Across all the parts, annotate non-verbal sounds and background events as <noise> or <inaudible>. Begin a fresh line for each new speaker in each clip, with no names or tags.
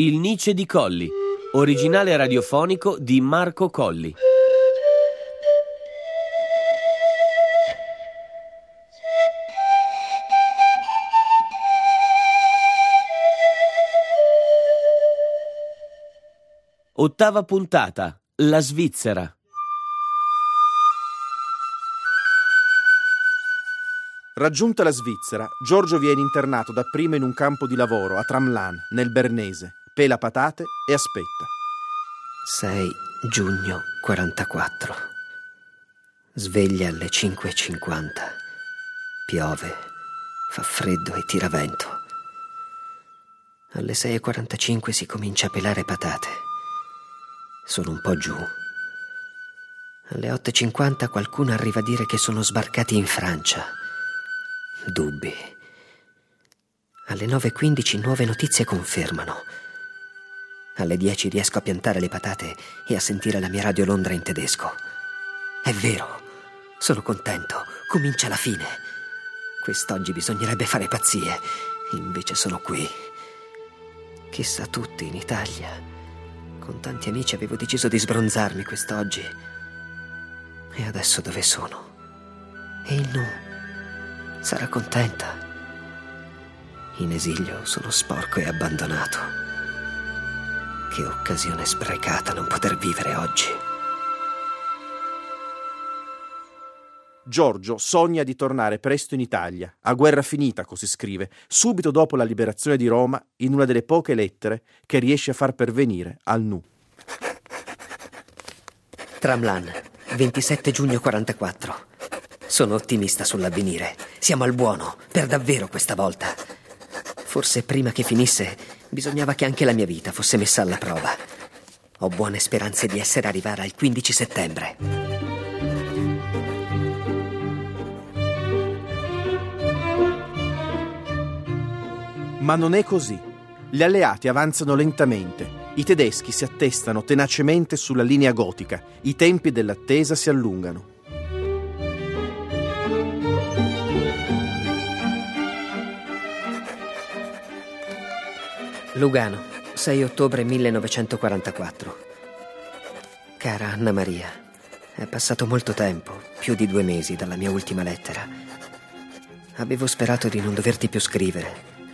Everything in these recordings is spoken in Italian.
Il Nice di Colli, originale radiofonico di Marco Colli. Ottava puntata. La Svizzera.
Raggiunta la Svizzera, Giorgio viene internato dapprima in un campo di lavoro a Tramlan, nel Bernese, pela patate e aspetta.
6 giugno 44. Sveglia alle 5.50. Piove, fa freddo e tira vento. Alle 6.45 si comincia a pelare patate. Sono un po' giù. Alle 8.50 qualcuno arriva a dire che sono sbarcati in Francia. Dubbi. Alle 9.15 nuove notizie confermano. Alle 10 riesco a piantare le patate e a sentire la mia radio Londra in tedesco. È vero, sono contento, comincia la fine. Quest'oggi bisognerebbe fare pazzie, invece sono qui. Chissà tutti in Italia. Con tanti amici avevo deciso di sbronzarmi quest'oggi. E adesso dove sono? E il Nu? Sarà contenta. In esilio sono sporco e abbandonato. Che occasione sprecata non poter vivere oggi.
Giorgio sogna di tornare presto in Italia, a guerra finita, così scrive, subito dopo la liberazione di Roma, in una delle poche lettere che riesce a far pervenire al Nu.
Tramlan, 27 giugno 44. Sono ottimista sull'avvenire. Siamo al buono, per davvero questa volta. Forse prima che finisse bisognava che anche la mia vita fosse messa alla prova. Ho buone speranze di essere arrivata al 15 settembre.
Ma non è così. Gli alleati avanzano lentamente, i tedeschi si attestano tenacemente sulla linea gotica, i tempi dell'attesa si allungano.
Lugano, 6 ottobre 1944. Cara Anna Maria, è passato molto tempo, più di due mesi dalla mia ultima lettera. Avevo sperato di non doverti più scrivere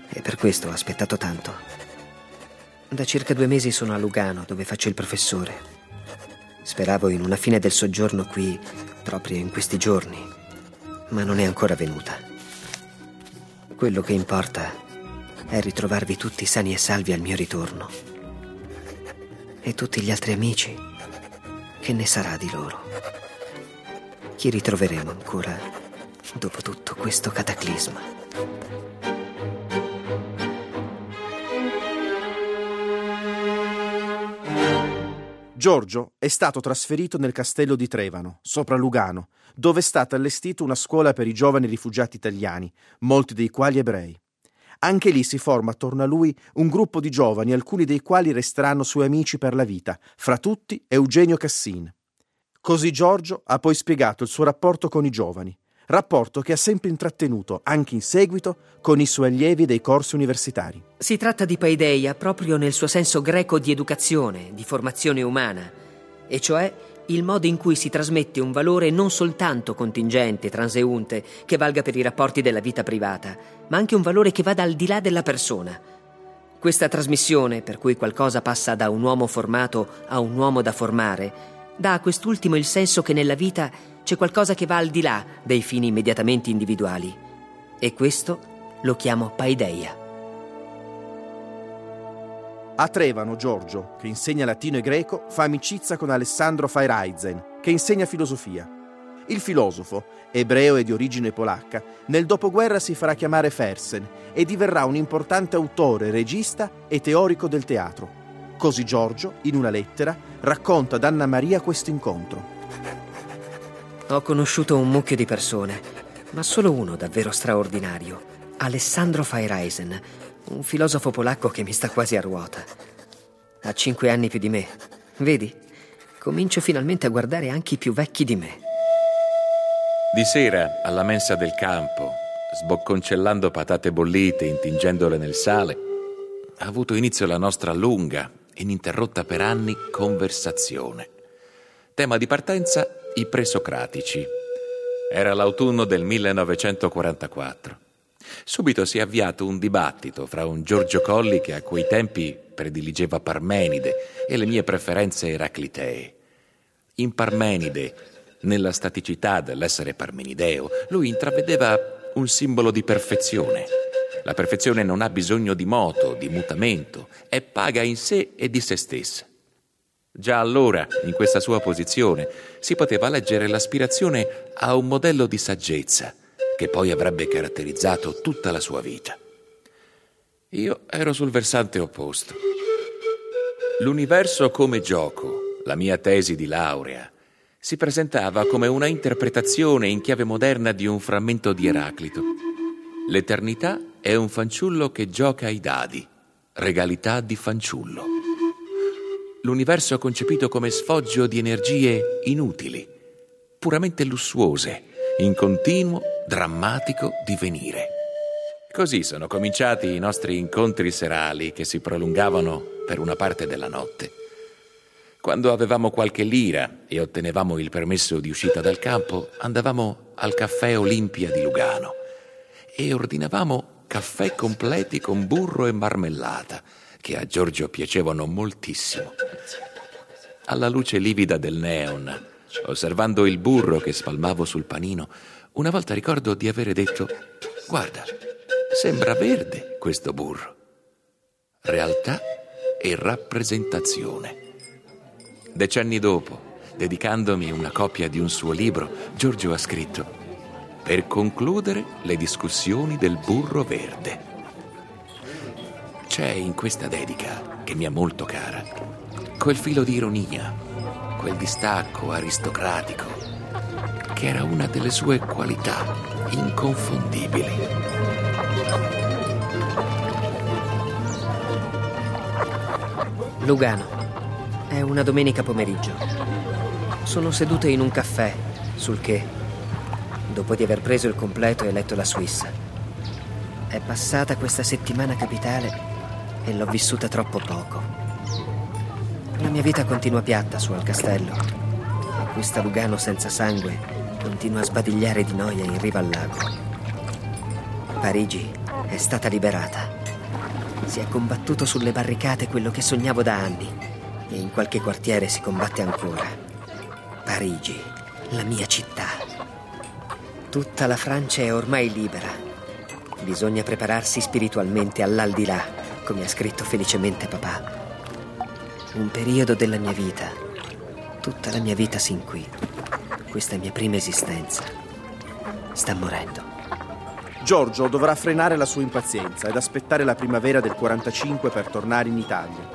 e per questo ho aspettato tanto. Da circa due mesi sono a Lugano, dove faccio il professore. Speravo in una fine del soggiorno qui proprio in questi giorni, ma non è ancora venuta. Quello che importa è ritrovarvi tutti sani e salvi al mio ritorno. E tutti gli altri amici, che ne sarà di loro? Chi ritroveremo ancora dopo tutto questo cataclisma?
Giorgio è stato trasferito nel castello di Trevano, sopra Lugano, dove è stata allestita una scuola per i giovani rifugiati italiani, molti dei quali ebrei. Anche lì si forma attorno a lui un gruppo di giovani, alcuni dei quali resteranno suoi amici per la vita, fra tutti Eugenio Cassin. Così Giorgio ha poi spiegato il suo rapporto con i giovani, rapporto che ha sempre intrattenuto, anche in seguito, con i suoi allievi dei corsi universitari.
Si tratta di paideia proprio nel suo senso greco di educazione, di formazione umana, e cioè il modo in cui si trasmette un valore non soltanto contingente, transeunte, che valga per i rapporti della vita privata, ma anche un valore che vada al di là della persona. Questa trasmissione, per cui qualcosa passa da un uomo formato a un uomo da formare, dà a quest'ultimo il senso che nella vita c'è qualcosa che va al di là dei fini immediatamente individuali. E questo lo chiamo paideia.
A Trevano, Giorgio, che insegna latino e greco, fa amicizia con Alessandro Feireisen, che insegna filosofia. Il filosofo, ebreo e di origine polacca, nel dopoguerra si farà chiamare Fersen e diverrà un importante autore, regista e teorico del teatro. Così Giorgio, in una lettera, racconta ad Anna Maria questo incontro.
Ho conosciuto un mucchio di persone, ma solo uno davvero straordinario, Alessandro Feireisen, un filosofo polacco che mi sta quasi a ruota. Ha cinque anni più di me. Vedi, comincio finalmente a guardare anche i più vecchi di me.
Di sera, alla mensa del campo, sbocconcellando patate bollite, intingendole nel sale, ha avuto inizio la nostra lunga, ininterrotta per anni, conversazione. Tema di partenza i presocratici. Era l'autunno del 1944. Subito si è avviato un dibattito fra un Giorgio Colli che a quei tempi prediligeva Parmenide e le mie preferenze eraclitee. In Parmenide, nella staticità dell'essere parmenideo, lui intravedeva un simbolo di perfezione. La perfezione non ha bisogno di moto, di mutamento, è paga in sé e di se stessa. Già allora, in questa sua posizione, si poteva leggere l'aspirazione a un modello di saggezza che poi avrebbe caratterizzato tutta la sua vita. Io ero sul versante opposto. L'universo come gioco, la mia tesi di laurea, si presentava come una interpretazione in chiave moderna di un frammento di Eraclito. L'eternità è un fanciullo che gioca ai dadi, regalità di fanciullo. L'universo concepito come sfoggio di energie inutili, puramente lussuose, in continuo, drammatico divenire. Così sono cominciati i nostri incontri serali che si prolungavano per una parte della notte. Quando avevamo qualche lira e ottenevamo il permesso di uscita dal campo, andavamo al caffè Olimpia di Lugano e ordinavamo caffè completi con burro e marmellata, che a Giorgio piacevano moltissimo. Alla luce livida del neon, osservando il burro che spalmavo sul panino, una volta ricordo di avere detto, guarda, Sembra verde questo burro. Realtà e rappresentazione. Decenni dopo, dedicandomi una copia di un suo libro, Giorgio ha scritto Per concludere le discussioni del burro verde. C'è in questa dedica, che mi è molto cara, quel filo di ironia, quel distacco aristocratico, che era una delle sue qualità inconfondibili.
Lugano. È una domenica pomeriggio. Sono seduto in un caffè, sul che, dopo di aver preso il completo e letto la Suisse. È passata questa settimana capitale e l'ho vissuta troppo poco. La mia vita continua piatta su al castello e questa Lugano senza sangue continua a sbadigliare di noia in riva al lago. Parigi è stata liberata si è combattuto sulle barricate quello che sognavo da anni e in qualche quartiere si combatte ancora. Parigi, la mia città. Tutta la Francia è ormai libera. Bisogna prepararsi spiritualmente all'aldilà, come ha scritto felicemente papà. Un periodo della mia vita, tutta la mia vita sin qui, questa mia prima esistenza, sta morendo.
Giorgio dovrà frenare la sua impazienza ed aspettare la primavera del 45 per tornare in Italia.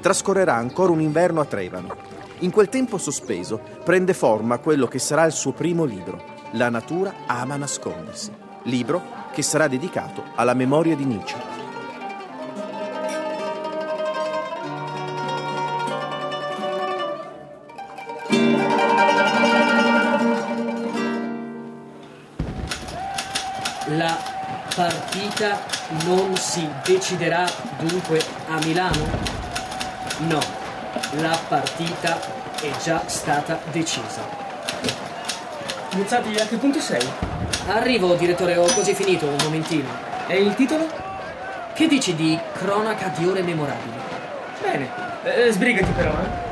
Trascorrerà ancora un inverno a Trevano. In quel tempo sospeso prende forma quello che sarà il suo primo libro, La natura ama nascondersi, libro che sarà dedicato alla memoria di Nietzsche.
La partita non si deciderà dunque a Milano? No, la partita è già stata decisa.
Muzzati, a che punto sei?
Arrivo, direttore, ho quasi finito, un momentino.
E il titolo?
Che dici di cronaca di ore memorabili?
Bene, eh, sbrigati però, eh.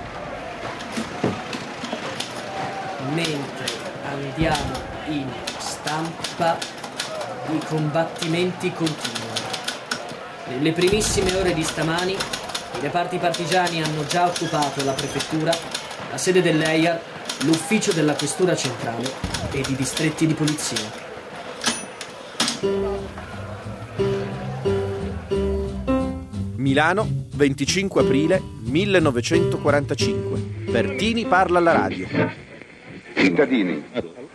Mentre andiamo in stampa i combattimenti continuano. Nelle primissime ore di stamani, i reparti partigiani hanno già occupato la prefettura, la sede dell'EIAR, l'ufficio della questura centrale ed i distretti di polizia.
Milano, 25 aprile 1945. Bertini parla alla radio.
Cittadini,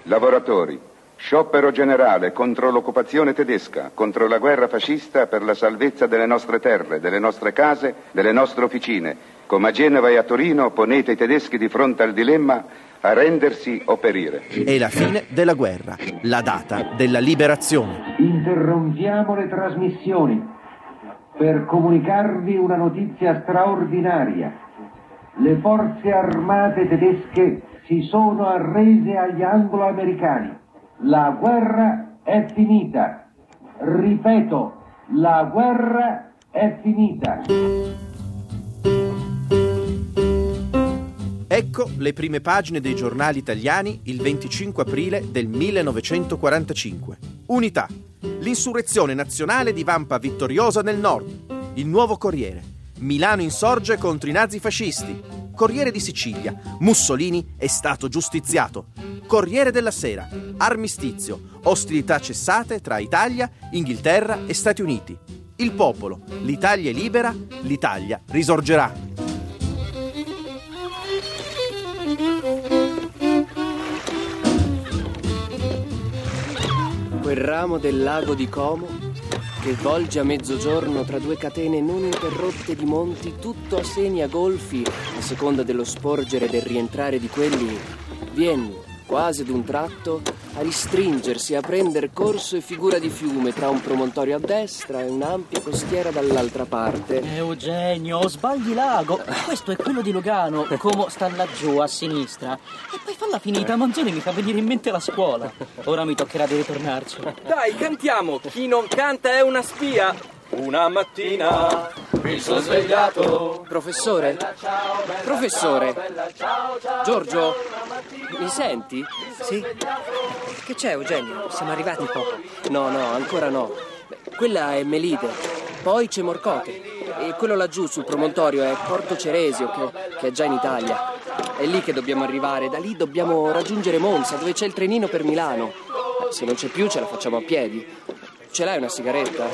lavoratori, Sciopero generale contro l'occupazione tedesca, contro la guerra fascista per la salvezza delle nostre terre, delle nostre case, delle nostre officine. Come a Genova e a Torino ponete i tedeschi di fronte al dilemma a rendersi o perire.
È la fine della guerra, la data della liberazione.
Interrompiamo le trasmissioni. per comunicarvi una notizia straordinaria. Le forze armate tedesche si sono arrese agli anglo-americani. La guerra è finita. Ripeto, la guerra è finita.
Ecco le prime pagine dei giornali italiani il 25 aprile del 1945. Unità. L'insurrezione nazionale divampa vittoriosa nel nord. Il nuovo Corriere. Milano insorge contro i nazifascisti. Corriere di Sicilia. Mussolini è stato giustiziato. Corriere della Sera. Armistizio. Ostilità cessate tra Italia, Inghilterra e Stati Uniti. Il popolo. L'Italia è libera, l'Italia risorgerà.
Quel ramo del lago di Como che volge a mezzogiorno tra due catene non interrotte di monti, tutto a seni a golfi, a seconda dello sporgere e del rientrare di quelli, viene quasi ad un tratto, a ristringersi, a prendere corso e figura di fiume tra un promontorio a destra e un'ampia costiera dall'altra parte.
Eugenio, sbagli lago. Questo è quello di Lugano, come sta laggiù a sinistra. E poi falla finita, Manzoni mi fa venire in mente la scuola. Ora mi toccherà di ritornarci.
Dai, cantiamo! Chi non canta è una spia! Una mattina mi sono svegliato.
Professore? Professore? Giorgio? Mi senti?
Sì? Che c'è, Eugenio? Siamo arrivati poco.
No, no, ancora no. Quella è Melide, poi c'è Morcote e quello laggiù sul promontorio è Porto Ceresio, che, che è già in Italia. È lì che dobbiamo arrivare, da lì dobbiamo raggiungere Monza, dove c'è il trenino per Milano. Se non c'è più ce la facciamo a piedi. Ce l'hai una sigaretta?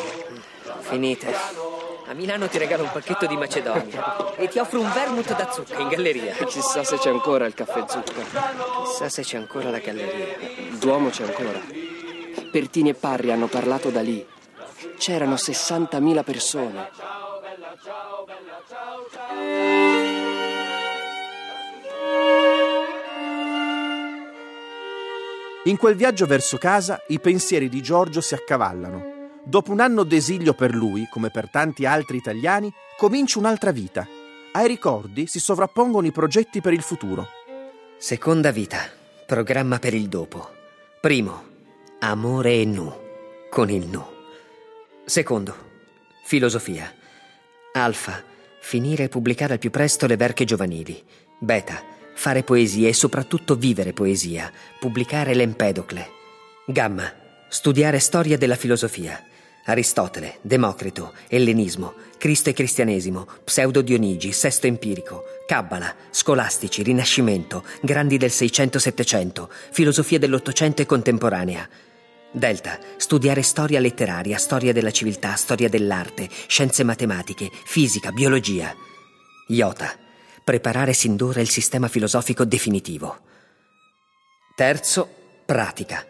Finite. A Milano ti regalo un pacchetto di Macedonia e ti offro un vermouth da zucca in galleria.
Chissà se c'è ancora il caffè zucca.
Chissà se c'è ancora la galleria.
Il Duomo c'è ancora. Pertini e Parri hanno parlato da lì. C'erano 60.000 persone.
In quel viaggio verso casa i pensieri di Giorgio si accavallano. Dopo un anno d'esilio per lui, come per tanti altri italiani, comincia un'altra vita. Ai ricordi si sovrappongono i progetti per il futuro.
Seconda vita, programma per il dopo. Primo, amore e nu, con il nu. Secondo, filosofia. Alfa, finire e pubblicare al più presto le verche giovanili. Beta, fare poesia e soprattutto vivere poesia, pubblicare l'Empedocle. Gamma, studiare storia della filosofia. Aristotele, Democrito, Ellenismo, Cristo e Cristianesimo, Pseudo Dionigi, Sesto Empirico, Kabbala, Scolastici, Rinascimento, Grandi del 600-700, Filosofia dell'Ottocento e contemporanea. Delta, studiare storia letteraria, storia della civiltà, storia dell'arte, scienze matematiche, fisica, biologia. Iota, preparare sin d'ora il sistema filosofico definitivo. Terzo, pratica.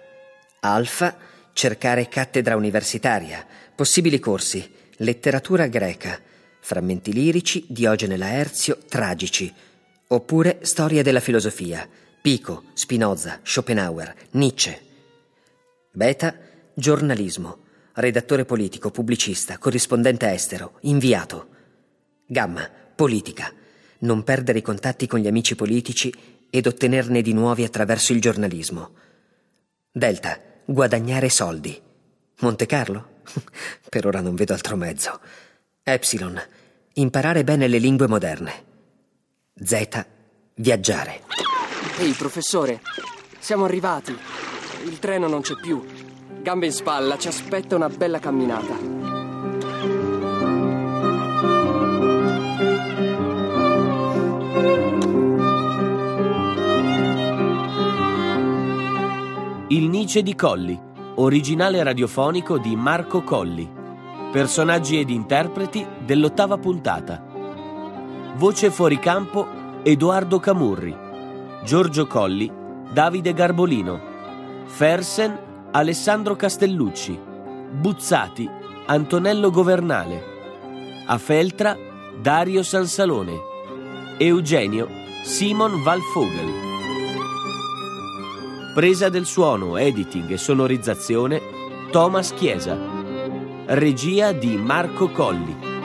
Alfa, cercare cattedra universitaria, possibili corsi, letteratura greca, frammenti lirici, Diogene Laerzio, tragici, oppure storia della filosofia, Pico, Spinoza, Schopenhauer, Nietzsche. Beta, giornalismo, redattore politico, pubblicista, corrispondente estero, inviato. Gamma, politica, non perdere i contatti con gli amici politici ed ottenerne di nuovi attraverso il giornalismo. Delta, guadagnare soldi. Monte Carlo? <laughs> per ora non vedo altro mezzo. Epsilon, imparare bene le lingue moderne. Z, viaggiare.
Ehi, professore, siamo arrivati. Il treno non c'è più. Gambe in spalla, ci aspetta una bella camminata.
Il Nice di Colli, originale radiofonico di Marco Colli. Personaggi ed interpreti dell'ottava puntata. Voce fuori campo Edoardo Camurri. Giorgio Colli, Davide Garbolino. Fersen, Alessandro Castellucci. Buzzati, Antonello Governale. A Feltra, Dario Sansalone. Eugenio, Simon Valfogel. Presa del suono, editing e sonorizzazione Thomas Chiesa. regia di Marco Colli.